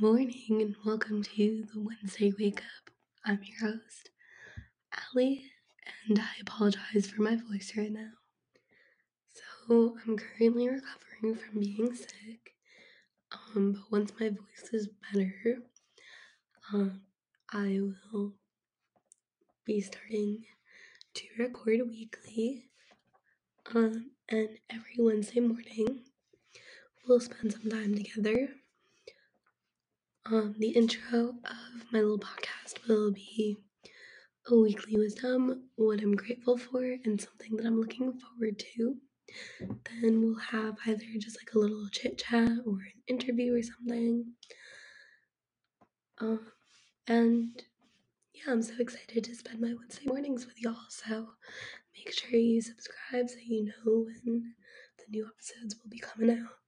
morning and welcome to the Wednesday Wake Up. I'm your host, Allie, and I apologize for my voice right now. So, I'm currently recovering from being sick, um, but once my voice is better, um, I will be starting to record weekly. Um, and every Wednesday morning, we'll spend some time together Um, the intro of my little podcast will be a weekly wisdom, what I'm grateful for, and something that I'm looking forward to. Then we'll have either just like a little chit chat or an interview or something. Um, and yeah, I'm so excited to spend my Wednesday mornings with y'all. So make sure you subscribe so you know when the new episodes will be coming out.